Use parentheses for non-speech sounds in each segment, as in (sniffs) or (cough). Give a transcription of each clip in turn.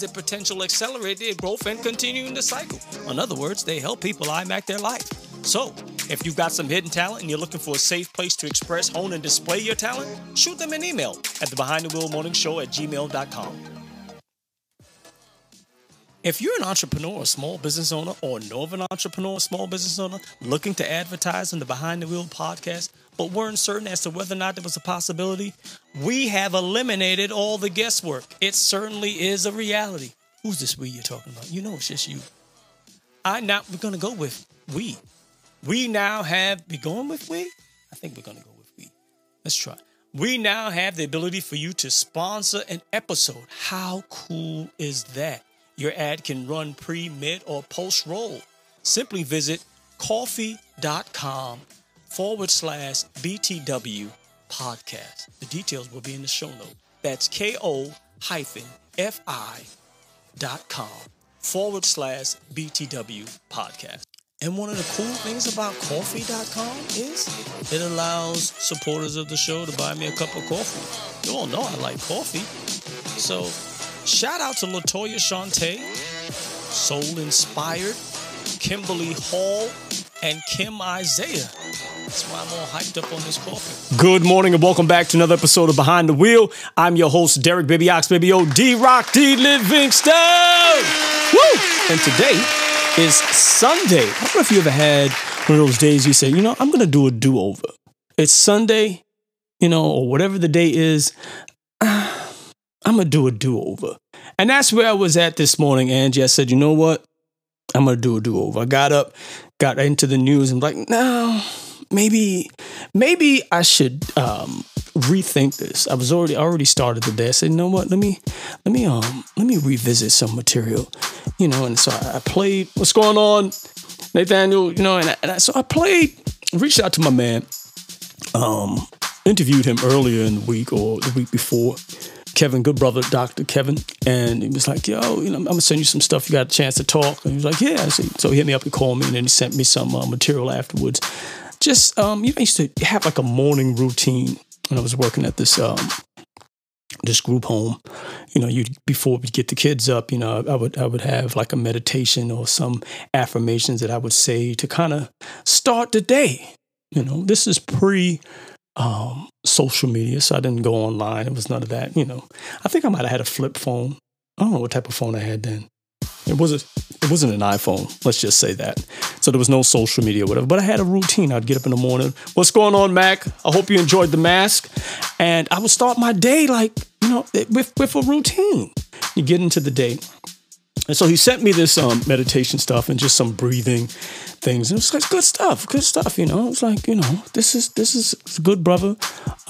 their potential, accelerate their growth, and continuing the cycle. In other words, they help people IMAC their life. So, if you've got some hidden talent and you're looking for a safe place to express, hone, and display your talent, shoot them an email at the Behind the Wheel Morning Show at gmail.com. If you're an entrepreneur, a small business owner, or know of an entrepreneur, small business owner looking to advertise on the Behind the Wheel podcast, but weren't certain as to whether or not there was a possibility, we have eliminated all the guesswork. It certainly is a reality. Who's this we you're talking about? You know it's just you. I now we're gonna go with we. We now have we going with we? I think we're gonna go with we. Let's try. We now have the ability for you to sponsor an episode. How cool is that? Your ad can run pre, mid, or post roll. Simply visit ko-fi.com forward slash BTW podcast. The details will be in the show note. That's ko hyphen fi dot com forward slash BTW podcast. And one of the cool things about ko-fi.com is it allows supporters of the show to buy me a cup of coffee. You all know I like coffee. So shout out to Latoya Shante, Soul Inspired, Kimberly Hall, and Kim Isaiah. That's why I'm all hyped up on this coffee. Good morning and welcome back to another episode of Behind the Wheel. I'm your host, Derek Baby Ox, Baby O, D Rock D Livingston. Woo! And today is Sunday. I don't know if you ever had one of those days you say, you know, I'm going to do a do over. It's Sunday, you know, or whatever the day is. I'm going to do a do over. And that's where I was at this morning, Angie. I said, you know what? I'm to do a do over. I got up, got into the news, and like, no, maybe, maybe I should um, rethink this. I was already already started the day. I said, you know what? Let me, let me, um, let me revisit some material, you know. And so I played. What's going on, Nathaniel? You know, and, I, and I, so I played. Reached out to my man. Um, interviewed him earlier in the week or the week before. Kevin, good brother, Dr. Kevin. And he was like, yo, you know, I'm gonna send you some stuff. You got a chance to talk. And he was like, yeah. So, so he hit me up, and called me, and then he sent me some uh, material afterwards. Just, um, you know, I used to have like a morning routine when I was working at this um, this group home. You know, you before we'd get the kids up, you know, I would I would have like a meditation or some affirmations that I would say to kind of start the day. You know, this is pre um, social media, so I didn't go online. It was none of that. You know, I think I might have had a flip phone. I don't know what type of phone I had then. It wasn't. It wasn't an iPhone. Let's just say that. So there was no social media, or whatever. But I had a routine. I'd get up in the morning. What's going on, Mac? I hope you enjoyed the mask. And I would start my day like you know with with a routine. You get into the day. And so he sent me this um, meditation stuff and just some breathing things. And it was like good stuff, good stuff. You know, it was like you know, this is this is good, brother.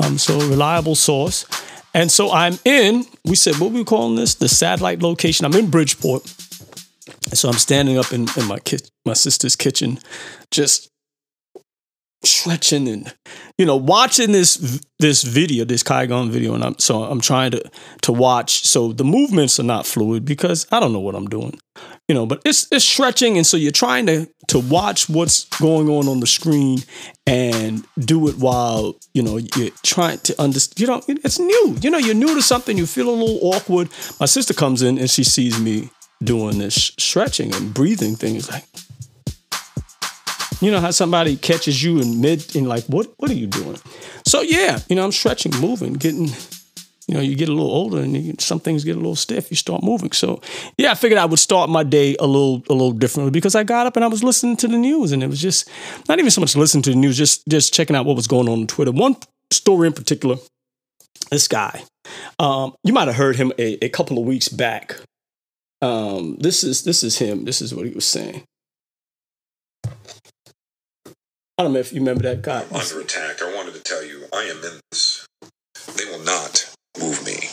Um, so reliable source. And so I'm in. We said what we calling this? The satellite location. I'm in Bridgeport. So I'm standing up in, in my ki- my sister's kitchen, just stretching and you know watching this this video this Qigong video. And I'm so I'm trying to to watch. So the movements are not fluid because I don't know what I'm doing you know but it's it's stretching. And so you're trying to to watch what's going on on the screen and do it while you know you're trying to understand you know it's new. You know you're new to something. You feel a little awkward. My sister comes in and she sees me doing this stretching and breathing thing. things like you know how somebody catches you in mid and like, what what are you doing? So yeah, you know, I'm stretching, moving, getting, you know, you get a little older and you, some things get a little stiff. You start moving. So yeah, I figured I would start my day a little a little differently because I got up and I was listening to the news and it was just not even so much listening to the news, just just checking out what was going on on Twitter. One story in particular, this guy, um, you might have heard him a, a couple of weeks back. Um, this is this is him. This is what he was saying. I don't know if you remember that guy. Under attack, I wanted to tell you, I am in this. They will not move me.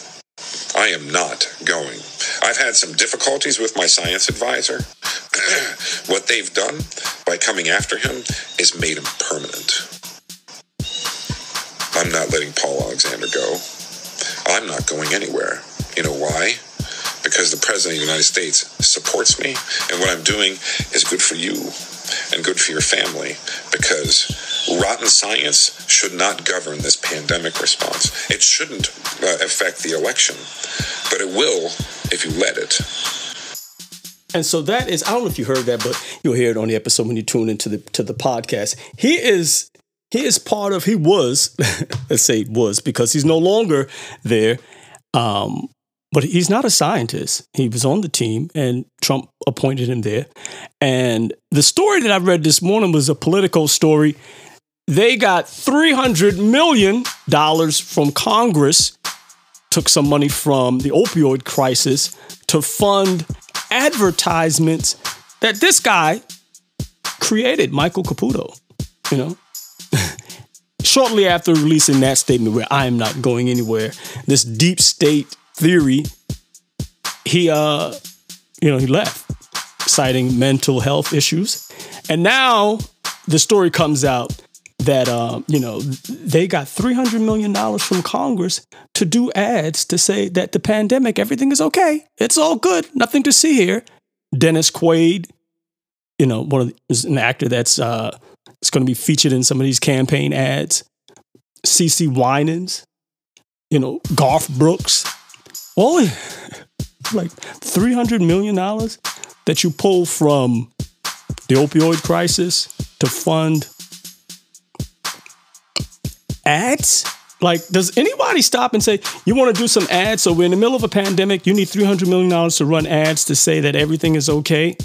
I am not going. I've had some difficulties with my science advisor. (clears throat) what they've done by coming after him is made him permanent. I'm not letting Paul Alexander go. I'm not going anywhere. You know why? Because the President of the United States supports me, and what I'm doing is good for you and good for your family because rotten science should not govern this pandemic response. It shouldn't uh, affect the election, but it will if you let it. And so that is I don't know if you heard that, but you'll hear it on the episode when you tune into the to the podcast. He is he is part of he was (laughs) let's say was because he's no longer there um, but he's not a scientist. He was on the team, and Trump appointed him there. And the story that I read this morning was a political story. They got $300 million from Congress, took some money from the opioid crisis to fund advertisements that this guy created, Michael Caputo, you know. (laughs) Shortly after releasing that statement where I am not going anywhere, this deep state theory, he uh, you know, he left, citing mental health issues, and now the story comes out that uh, you know they got three hundred million dollars from Congress to do ads to say that the pandemic, everything is okay, it's all good, nothing to see here. Dennis Quaid, you know, one of the, is an actor that's uh, is going to be featured in some of these campaign ads. CeCe Winans, you know, Garth Brooks, only (laughs) like $300 million that you pull from the opioid crisis to fund ads? Like, does anybody stop and say, you want to do some ads? So we're in the middle of a pandemic, you need $300 million to run ads to say that everything is okay?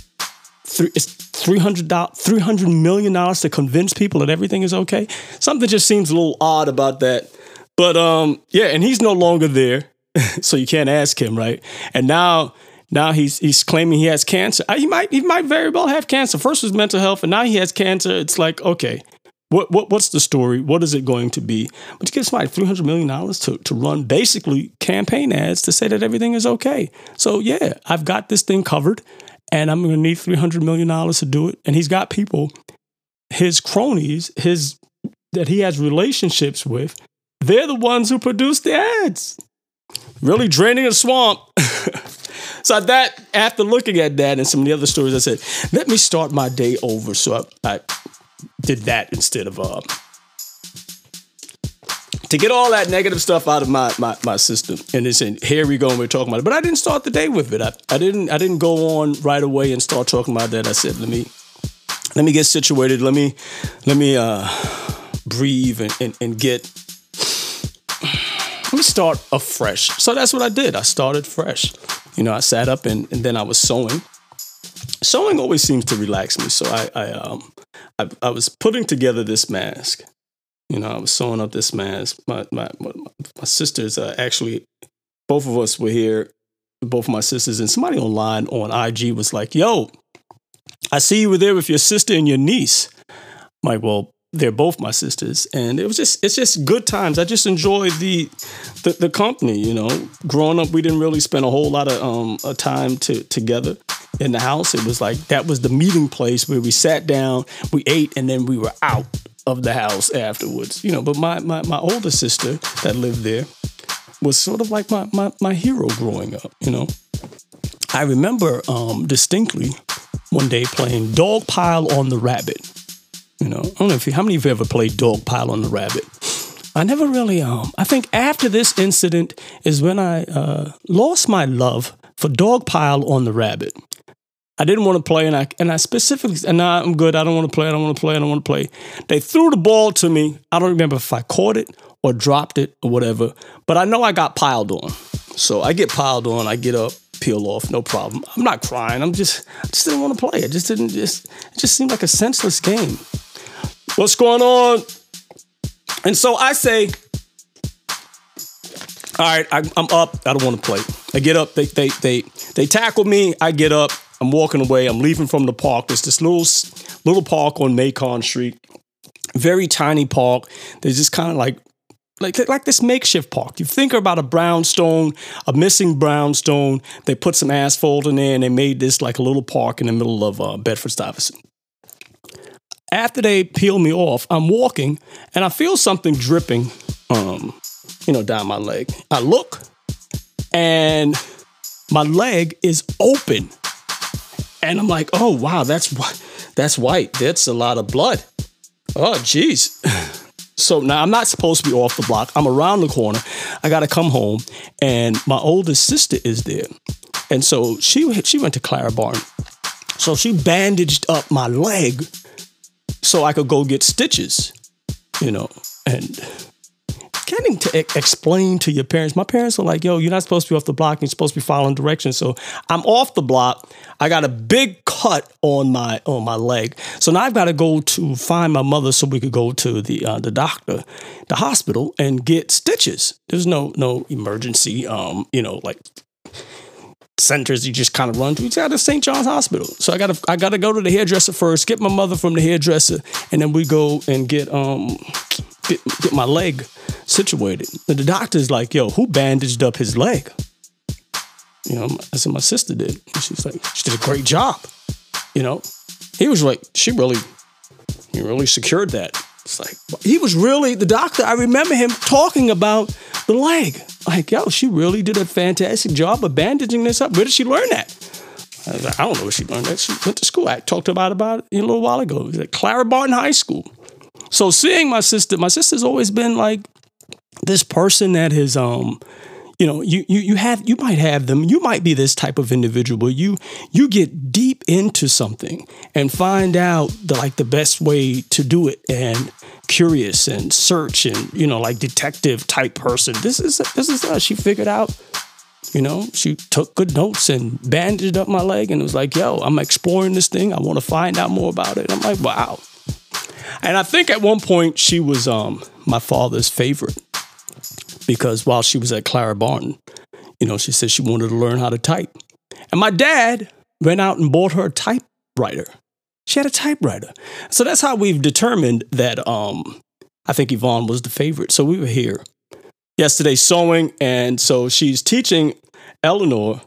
It's $300, $300 million to convince people that everything is okay? Something just seems a little odd about that. But um, yeah, and he's no longer there. (laughs) so you can't ask him, right? And now now he's he's claiming he has cancer. Uh, he might he might very well have cancer. First was mental health, and now he has cancer. It's like okay, what what what's the story? What is it going to be? But you get somebody three hundred million dollars to to run basically campaign ads to say that everything is okay. So yeah, I've got this thing covered, and I'm going to need three hundred million dollars to do it. And he's got people, his cronies, his that he has relationships with. They're the ones who produce the ads really draining a swamp. (laughs) so that after looking at that and some of the other stories, I said, let me start my day over. So I, I did that instead of uh, to get all that negative stuff out of my my, my system. And it's in here we go and we're talking about it. But I didn't start the day with it. I, I didn't I didn't go on right away and start talking about that. I said, let me let me get situated. Let me let me uh breathe and, and, and get let me start afresh. So that's what I did. I started fresh. You know, I sat up and, and then I was sewing. Sewing always seems to relax me. So I, I, um, I, I was putting together this mask. You know, I was sewing up this mask. My, my, my, my sisters uh, actually, both of us were here, both of my sisters, and somebody online on IG was like, yo, I see you were there with your sister and your niece. I'm like, well, they're both my sisters and it was just it's just good times i just enjoyed the the, the company you know growing up we didn't really spend a whole lot of um time to, together in the house it was like that was the meeting place where we sat down we ate and then we were out of the house afterwards, you know. But my my, my older sister that lived there was sort of like my, my, my hero growing up, you know. I remember um, distinctly one day playing Dog Pile on the Rabbit. You know, I don't know if you, how many of you ever played Dog Pile on the Rabbit. I never really, um, I think after this incident is when I uh, lost my love for Dog Pile on the Rabbit. I didn't want to play, and I and I specifically said, "Nah, I'm good. I don't want to play. I don't want to play. I don't want to play." They threw the ball to me. I don't remember if I caught it or dropped it or whatever, but I know I got piled on. So I get piled on. I get up, peel off, no problem. I'm not crying. I'm just, I just didn't want to play. It just didn't just, it just seemed like a senseless game. What's going on? And so I say, all right, I, I'm up. I don't want to play. I get up. They they they they tackle me. I get up. I'm walking away. I'm leaving from the park. There's this little little park on Macon Street, very tiny park. There's just kind of like like like this makeshift park. You think about a brownstone, a missing brownstone. They put some asphalt in there and they made this like a little park in the middle of uh, Bedford Stuyvesant. After they peel me off, I'm walking and I feel something dripping, um, you know, down my leg. I look and my leg is open, and I'm like, oh wow, that's that's white. That's a lot of blood. Oh jeez. (sighs) So now I'm not supposed to be off the block. I'm around the corner. I got to come home, and my oldest sister is there, and so she she went to Clara Barton. So she bandaged up my leg so I could go get stitches, you know, and getting to explain to your parents. My parents were like, yo, you're not supposed to be off the block. You're supposed to be following directions. So I'm off the block. I got a big cut on my on my leg. So now I've got to go to find my mother so we could go to the uh, the doctor, the hospital, and get stitches. There's no no emergency, um, you know, like centers you just kind of run to. It's at the St. John's Hospital. So I gotta I gotta go to the hairdresser first, get my mother from the hairdresser, and then we go and get um get, get my leg situated. And the doctor's like, yo, who bandaged up his leg? You know, I said, my sister did. She's like, she did a great job. You know, he was like, she really, he really secured that. It's like, he was really, the doctor, I remember him talking about the leg. Like, yo, she really did a fantastic job of bandaging this up. Where did she learn that? I, like, I don't know where she learned that. She went to school. I talked about about it a little while ago. It was at Clara Barton High School. So seeing my sister, my sister's always been like this person that has um you know you you you have you might have them. You might be this type of individual. You you get deep into something and find out the like the best way to do it and curious and search and you know like detective type person. This is this is how she figured out you know she took good notes and bandaged up my leg and was like yo i'm exploring this thing. I want to find out more about it. I'm like wow. And I think at one point she was um, my father's favorite because while she was at Clara Barton, you know, she said she wanted to learn how to type. And my dad went out and bought her a typewriter. She had a typewriter. So that's how we've determined that um, I think Yvonne was the favorite. So we were here yesterday sewing, and so she's teaching Eleanor,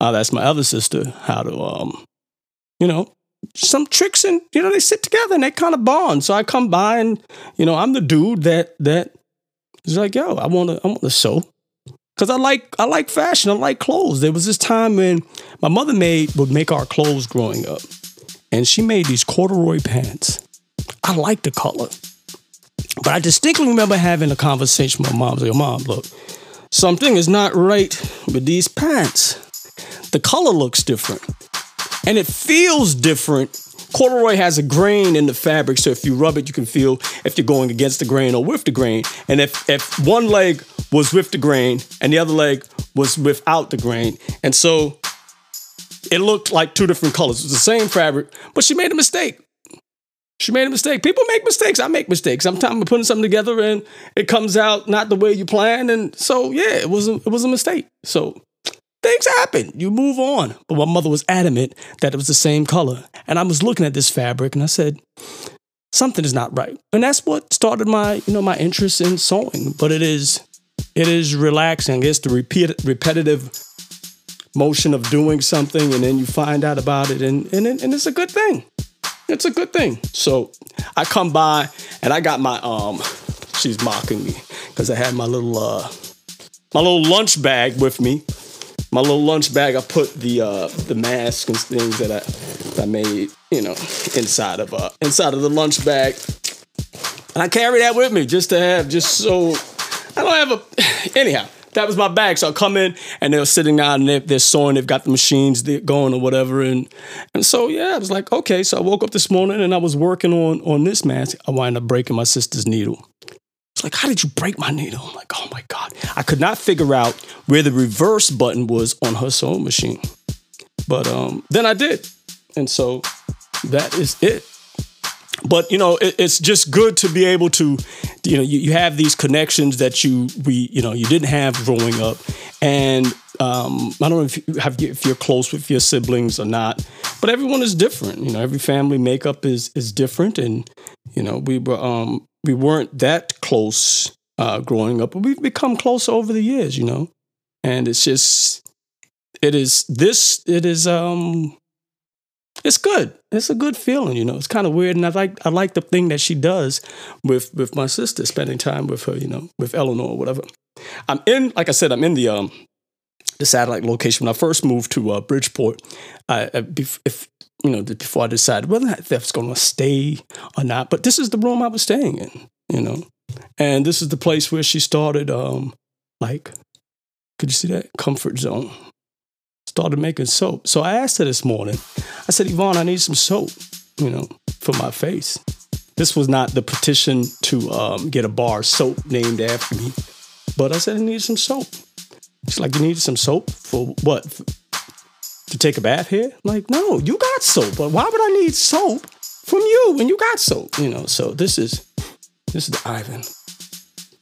uh, that's my other sister, how to, um, you know, some tricks and you know they sit together and they kind of bond. So I come by and you know I'm the dude that that is like yo I want to I want to sew because I like I like fashion I like clothes. There was this time when my mother made would make our clothes growing up, and she made these corduroy pants. I like the color, but I distinctly remember having a conversation with my mom. Like, mom, look, something is not right with these pants. The color looks different and it feels different. Corduroy has a grain in the fabric, so if you rub it, you can feel if you're going against the grain or with the grain. And if if one leg was with the grain and the other leg was without the grain, and so it looked like two different colors. It was the same fabric, but she made a mistake. She made a mistake. People make mistakes. I make mistakes. Sometimes we're putting something together and it comes out not the way you planned, and so yeah, it was a, it was a mistake. So things happen. You move on. But my mother was adamant that it was the same color. And I was looking at this fabric and I said, something is not right. And that's what started my, you know, my interest in sewing. But it is it is relaxing. It's the repeat, repetitive motion of doing something and then you find out about it and, and, and it's a good thing. it's a good thing. So I come by and I got my um. She's mocking me because I had my little uh my little lunch bag with me. My little lunch bag. I put the uh the mask and things that I that I made, you know, inside of uh inside of the lunch bag. And I carry that with me just to have, just so I don't have a. (sighs) Anyhow, that was my bag. So I come in and they're sitting down and they're, they're sewing. They've got the machines going or whatever. And and so yeah, I was like, okay. So I woke up this morning and I was working on on this mask. I wind up breaking my sister's needle. Like, how did you break my needle? I'm like, oh my god. I could not figure out where the reverse button was on her sewing machine. But um, then I did, and so that is it but you know it, it's just good to be able to you know you, you have these connections that you we you know you didn't have growing up and um, I don't know if you have if you're close with your siblings or not, but everyone is different. You know, every family makeup is is different, and you know we were um, we weren't that close uh, growing up, but we've become close over the years. You know, and it's just it is this it is um it's good. It's a good feeling, you know. It's kind of weird, and I like I like the thing that she does with with my sister, spending time with her, you know, with Eleanor or whatever. I'm in, like I said, I'm in the um the satellite location when I first moved to uh, Bridgeport. I, if you know before I decided whether that was going to stay or not, but this is the room I was staying in, you know, and this is the place where she started. Um, like, could you see that comfort zone? started making soap. So I asked her this morning, I said, Yvonne, I need some soap, you know, for my face. This was not the petition to um, get a bar soap named after me, but I said, I need some soap. She's like, You need some soap for what? To take a bath here? Like, no, you got soap. But why would I need soap from you when you got soap? You know, so this is this is the Yvonne.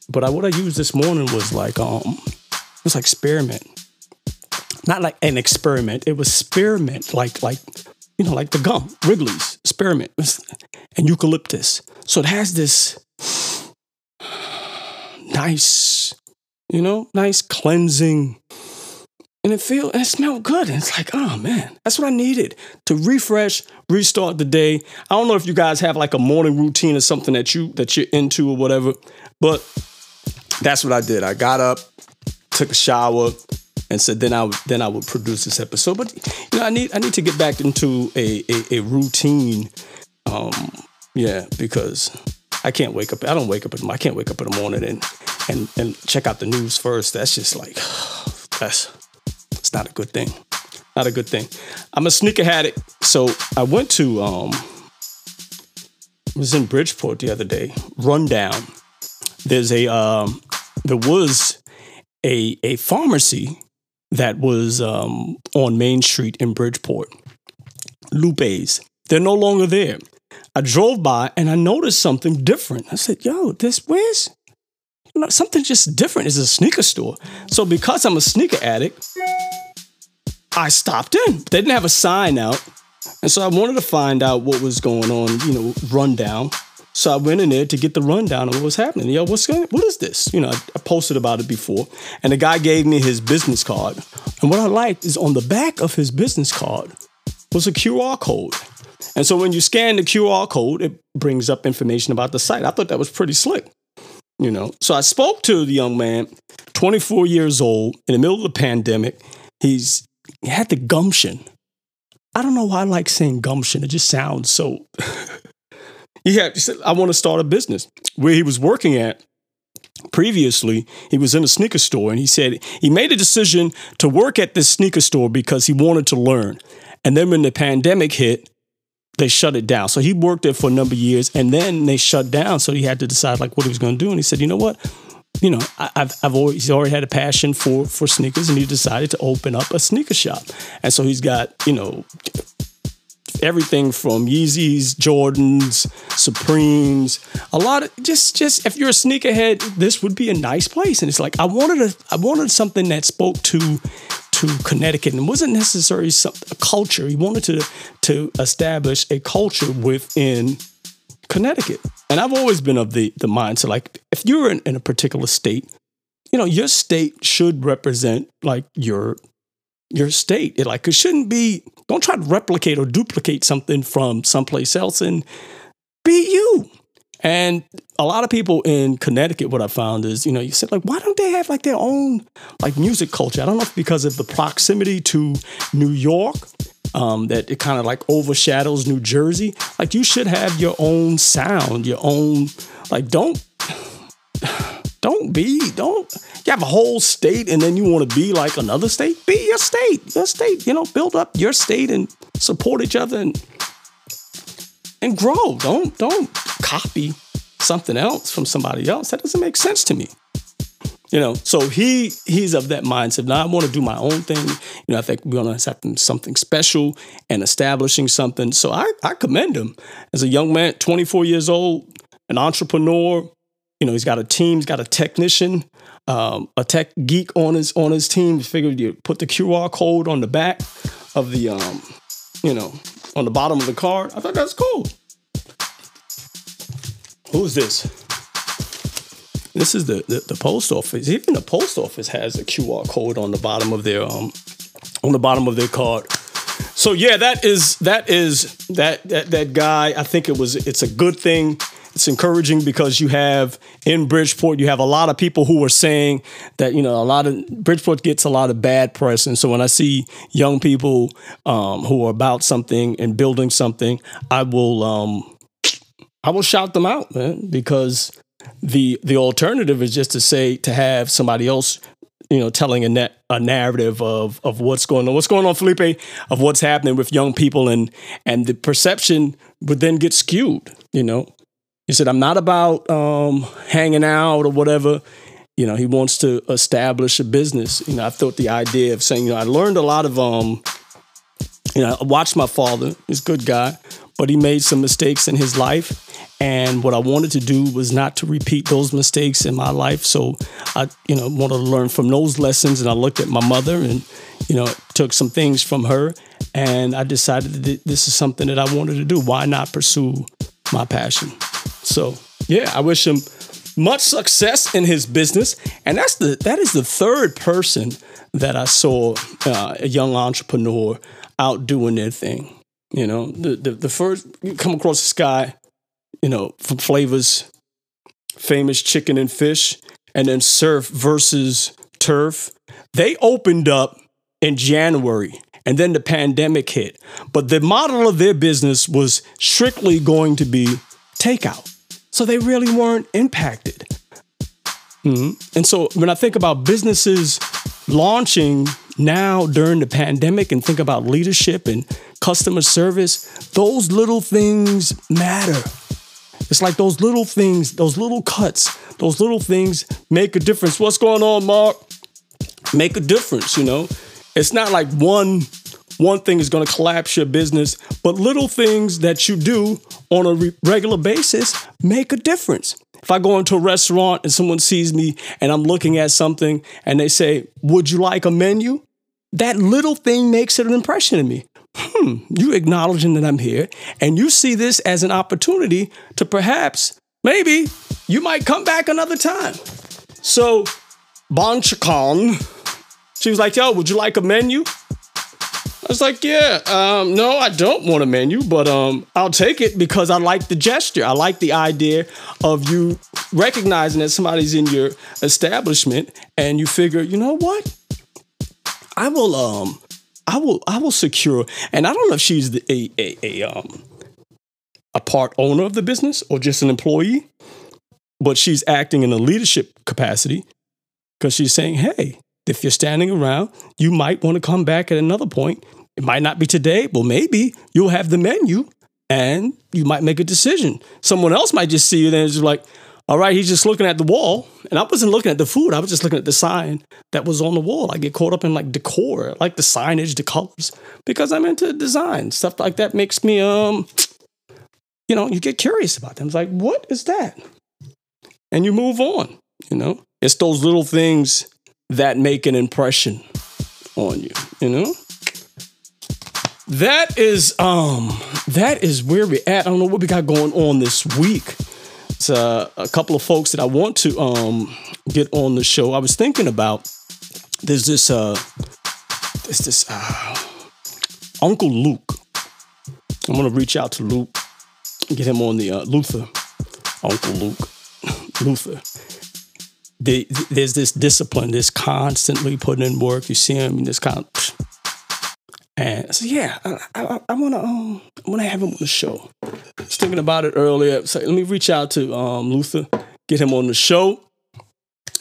But I, what I used this morning was like um it was like spearmint not like an experiment. It was spearmint, like like you know, like the gum, Wrigley's spearmint, and eucalyptus. So it has this (sighs) nice, you know, nice cleansing, and it feel and it smelled good. And it's like, oh man, that's what I needed to refresh, restart the day. I don't know if you guys have like a morning routine or something that you that you're into or whatever, but that's what I did. I got up, took a shower, and said then I would then I would produce this episode. But you know, I need I need to get back into a a, a routine. Um, yeah, because I can't wake up. I don't wake up. In, I can't wake up in the morning and and and check out the news first. That's just like (sighs) that's not a good thing. Not a good thing. I'm a sneaker addict, so I went to um. I was in Bridgeport the other day. Rundown. There's a um. There was a a pharmacy that was um, on Main Street in Bridgeport. Lupe's. They're no longer there. I drove by and I noticed something different. I said, yo, this, where's, something just different. It's a sneaker store. So because I'm a sneaker addict, I stopped in. They didn't have a sign out. And so I wanted to find out what was going on, you know, rundown. So I went in there to get the rundown of what was happening. Yo, what's going? What is this? You know, I, I posted about it before, and the guy gave me his business card. And what I liked is on the back of his business card was a QR code. And so when you scan the QR code, it brings up information about the site. I thought that was pretty slick. You know, so I spoke to the young man, 24 years old, in the middle of the pandemic. He's he had the gumption. I don't know why I like saying gumption. It just sounds so (laughs) He had, he said, I want to start a business. Where he was working at previously, he was in a sneaker store and he said he made a decision to work at this sneaker store because he wanted to learn. And then when the pandemic hit, they shut it down. So he worked there for a number of years and then they shut down. So he had to decide like what he was going to do. And he said, you know what? You know, I, have I've always, he's already had a passion for, for sneakers and he decided to open up a sneaker shop. And so he's got, you know, everything from Yeezys, Jordans, Supremes, a lot of just just if you're a sneakerhead, this would be a nice place. And it's like I wanted a I wanted something that spoke to to Connecticut and wasn't necessarily some, a culture. He wanted to to establish a culture within Connecticut. And I've always been of the the mindset like if you're in, in a particular state, you know, your state should represent like your your state. It like it shouldn't be. Don't try to replicate or duplicate something from someplace else, and be you. And a lot of people in Connecticut, what I found is, you know, you said like, why don't they have like their own like music culture? I don't know if because of the proximity to New York, um, that it kind of like overshadows New Jersey. Like you should have your own sound, your own like don't don't be don't you have a whole state and then you want to be like another state. Be your state, your state. You know, build up your state and support each other and and grow. Don't don't copy something else from somebody else. That doesn't make sense to me. You know, so he he's of that mindset. Now I want to do my own thing. You know, I think we're gonna have something special and establishing something. So I, I commend him as a young man, 24 years old, an entrepreneur. You know, he's got a team, he's got a technician, um, a tech geek on his on his team. Figured you put the QR code on the back of the um, you know, on the bottom of the card. I thought that's cool. Who's this? This is the, the, the post office. Even the post office has a QR code on the bottom of their um on the bottom of their card. So yeah, that is that is that that that guy. I think it was it's a good thing. It's encouraging because you have in Bridgeport, you have a lot of people who are saying that you know a lot of Bridgeport gets a lot of bad press, and so when I see young people um, who are about something and building something, I will um, I will shout them out, man, because the the alternative is just to say to have somebody else you know telling a net a narrative of of what's going on what's going on felipe of what's happening with young people and and the perception would then get skewed you know. He said i'm not about um hanging out or whatever. You know he wants to establish a business. You know i thought the idea of saying you know i learned a lot of um you know i watched my father he's a good guy but he made some mistakes in his life and what I wanted to do was not to repeat those mistakes in my life. So I, you know, wanted to learn from those lessons. And I looked at my mother and, you know, took some things from her. And I decided that this is something that I wanted to do. Why not pursue my passion? So yeah, I wish him much success in his business. And that's the that is the third person that I saw uh, a young entrepreneur out doing their thing. You know, the, the, the first you come across this guy you know, Flavors, famous chicken and fish, and then surf versus turf. They opened up in January and then the pandemic hit. But the model of their business was strictly going to be takeout. So they really weren't impacted. Mm-hmm. And so when I think about businesses launching now during the pandemic and think about leadership and customer service, those little things matter. It's like those little things, those little cuts, those little things make a difference. What's going on, Mark? Make a difference, you know? It's not like one one thing is going to collapse your business, but little things that you do on a re- regular basis make a difference. If I go into a restaurant and someone sees me and I'm looking at something and they say, Would you like a menu? That little thing makes it an impression in me hmm, you acknowledging that I'm here, and you see this as an opportunity to perhaps, maybe, you might come back another time. So, Bon Chacon, she was like, yo, would you like a menu? I was like, yeah, um, no, I don't want a menu, but um, I'll take it because I like the gesture. I like the idea of you recognizing that somebody's in your establishment and you figure, you know what? I will um I will I will secure, and I don't know if she's the, a, a, a um a part owner of the business or just an employee, but she's acting in a leadership capacity because she's saying, hey, if you're standing around, you might want to come back at another point. It might not be today, but maybe you'll have the menu and you might make a decision. Someone else might just see you and it's like, all right, he's just looking at the wall. And I wasn't looking at the food. I was just looking at the sign that was on the wall. I get caught up in like decor, like the signage, the colors, because I'm into design. Stuff like that makes me, um, (sniffs) you know, you get curious about them. It's like, what is that? And you move on, you know? It's those little things that make an impression on you, you know? That is um that is where we're at. I don't know what we got going on this week uh, a couple of folks that I want to um, get on the show. I was thinking about there's this uh, it's this uh, Uncle Luke. I'm gonna reach out to Luke, get him on the uh, Luther, Uncle Luke, (laughs) Luther. They, there's this discipline, this constantly putting in work. You see him this kind of, and so yeah, I, I, I wanna um, I wanna have him on the show. I was thinking about it earlier. So let me reach out to um, Luther, get him on the show,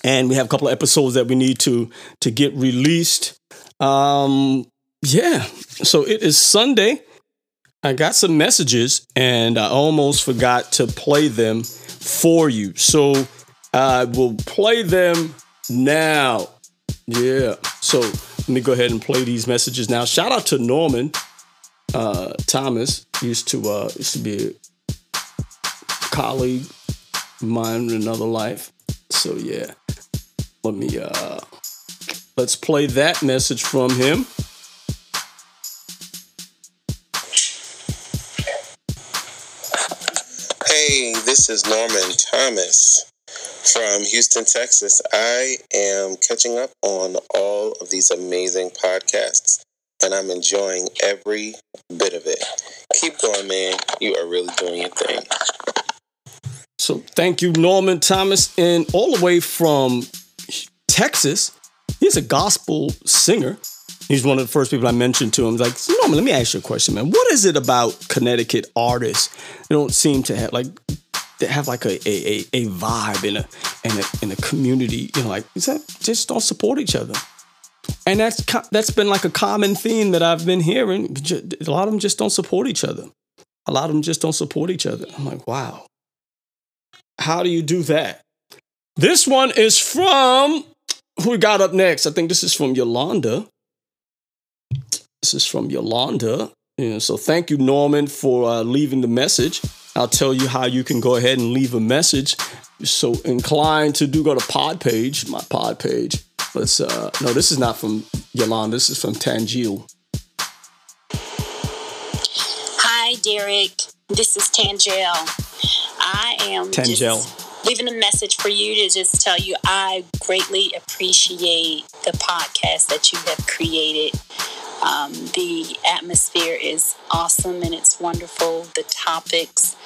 and we have a couple of episodes that we need to to get released. Um, yeah, so it is Sunday. I got some messages and I almost forgot to play them for you. So I will play them now. Yeah. So let me go ahead and play these messages now. Shout out to Norman uh, Thomas. Used to uh, used to be a colleague of mine in another life. So yeah. Let me uh let's play that message from him. Hey, this is Norman Thomas from Houston, Texas. I am catching up on all of these amazing podcasts and I'm enjoying every bit of it. Keep going, man. You are really doing your thing. So thank you, Norman Thomas, and all the way from Texas. He's a gospel singer. He's one of the first people I mentioned to him. Like, Norman, let me ask you a question, man. What is it about Connecticut artists? They don't seem to have like they have like a a, a, a vibe in a in a in a community. You know, like is that just don't support each other. And that's that's been like a common theme that I've been hearing. A lot of them just don't support each other. A lot of them just don't support each other. I'm like, wow. How do you do that? This one is from who we got up next. I think this is from Yolanda. This is from Yolanda. So thank you, Norman, for uh, leaving the message. I'll tell you how you can go ahead and leave a message. So inclined to do go to pod page, my pod page. Let's uh no, this is not from Yolanda, this is from Tangel. Hi Derek. This is Tangel. I am Tangel. just leaving a message for you to just tell you I greatly appreciate the podcast that you have created. Um, the atmosphere is awesome and it's wonderful. The topics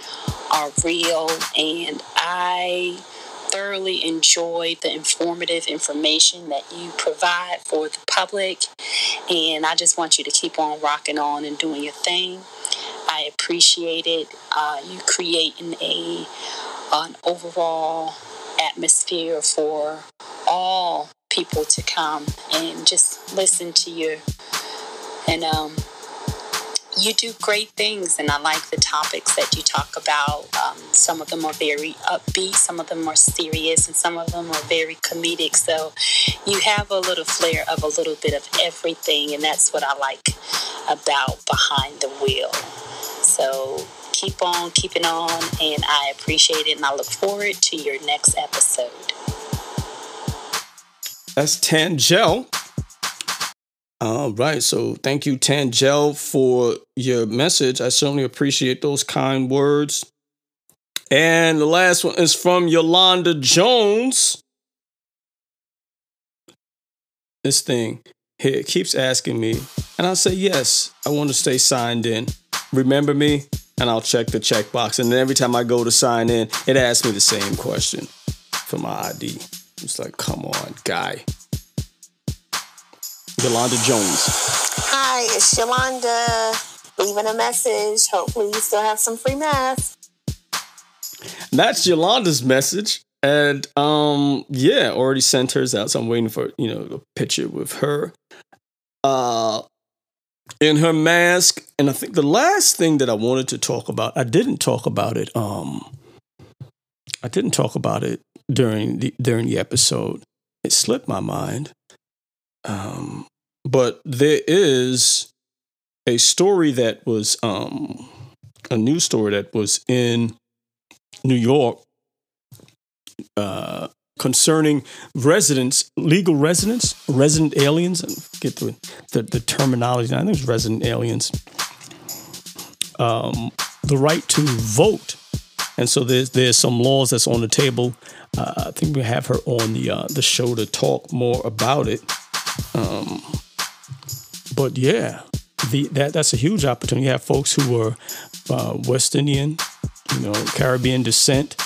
are real, and I thoroughly enjoy the informative information that you provide for the public. And I just want you to keep on rocking on and doing your thing. I appreciate it. Uh, you creating a an overall atmosphere for all people to come and just listen to you. And um, you do great things, and I like the topics that you talk about. Um, some of them are very upbeat, some of them are serious, and some of them are very comedic. So you have a little flair of a little bit of everything, and that's what I like about Behind the Wheel. So keep on keeping on, and I appreciate it, and I look forward to your next episode. That's Tangel. All right. So thank you, Tangel, for your message. I certainly appreciate those kind words. And the last one is from Yolanda Jones. This thing here keeps asking me, and I'll say, yes, I want to stay signed in. Remember me? And I'll check the checkbox. And then every time I go to sign in, it asks me the same question for my ID. It's like, come on, guy. Yolanda Jones. Hi, it's Yolanda. Leaving a message. Hopefully, you still have some free masks. That's Yolanda's message. And um, yeah, already sent hers out. So I'm waiting for, you know, a picture with her. Uh in her mask. And I think the last thing that I wanted to talk about, I didn't talk about it. Um I didn't talk about it during the during the episode. It slipped my mind. Um, but there is a story that was um, a news story that was in New York uh, concerning residents, legal residents, resident aliens. and get the, the, the terminology. I think it's resident aliens. Um, the right to vote. And so there's there's some laws that's on the table. Uh, I think we have her on the uh, the show to talk more about it. Um, but yeah, the that that's a huge opportunity. You have folks who are uh, West Indian, you know, Caribbean descent,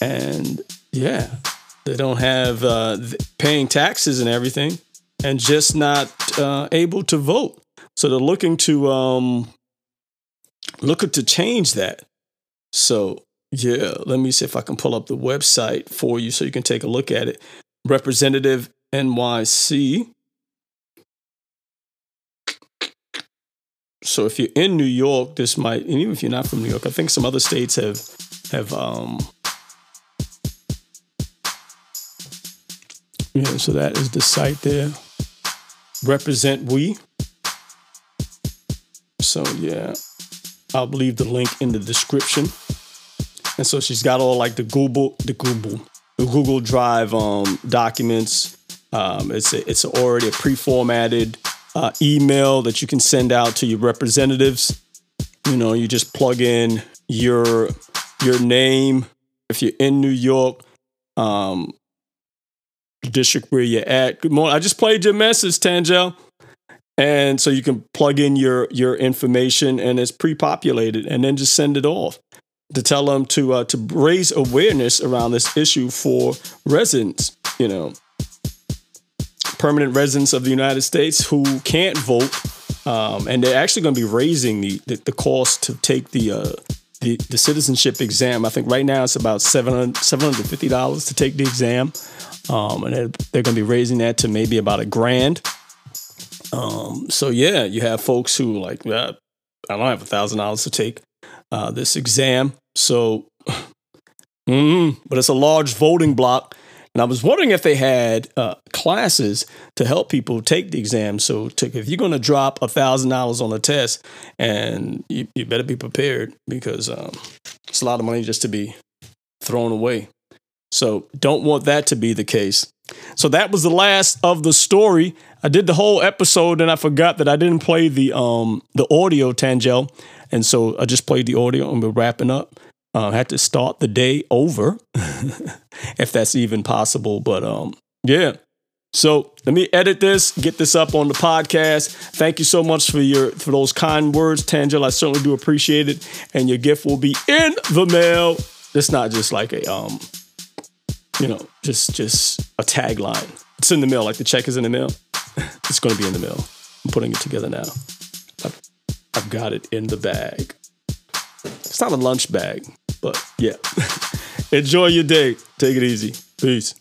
and yeah, they don't have uh, paying taxes and everything, and just not uh, able to vote. So they're looking to um, looking to change that. So yeah, let me see if I can pull up the website for you so you can take a look at it. Representative NYC. So if you're in New York, this might, and even if you're not from New York, I think some other states have have um yeah, so that is the site there. Represent we. So yeah, I'll leave the link in the description. And so she's got all like the Google, the Google, the Google Drive um, documents. Um, it's a, it's already a pre-formatted uh, email that you can send out to your representatives. You know, you just plug in your your name if you're in New York, um, district where you're at. Good morning. I just played your message, Tangel. And so you can plug in your your information and it's pre-populated and then just send it off to tell them to uh, to raise awareness around this issue for residents, you know, permanent residents of the United States who can't vote, um, and they're actually going to be raising the, the, the cost to take the, uh, the the citizenship exam. I think right now it's about $700, $750 to take the exam, um, and they're, they're going to be raising that to maybe about a grand. Um, so yeah, you have folks who like, I don't have a thousand dollars to take uh, this exam. So, (sighs) mm, but it's a large voting block. And I was wondering if they had uh, classes to help people take the exam. So, to, if you're going to drop a thousand dollars on a test, and you, you better be prepared because um, it's a lot of money just to be thrown away. So, don't want that to be the case. So that was the last of the story. I did the whole episode and I forgot that I didn't play the um the audio Tangel. And so I just played the audio and we're wrapping up. Uh, I had to start the day over, (laughs) if that's even possible. But um, yeah. So let me edit this, get this up on the podcast. Thank you so much for your for those kind words, Tangel. I certainly do appreciate it. And your gift will be in the mail. It's not just like a um, you know, just just a tagline. It's in the mail, like the check is in the mail. (laughs) it's going to be in the mail. I'm putting it together now. I've, I've got it in the bag. It's not a lunch bag, but yeah. (laughs) Enjoy your day. Take it easy. Peace.